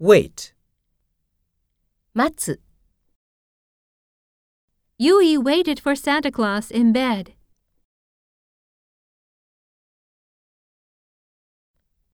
wait, 待つ。Yui waited for Santa Claus in bed.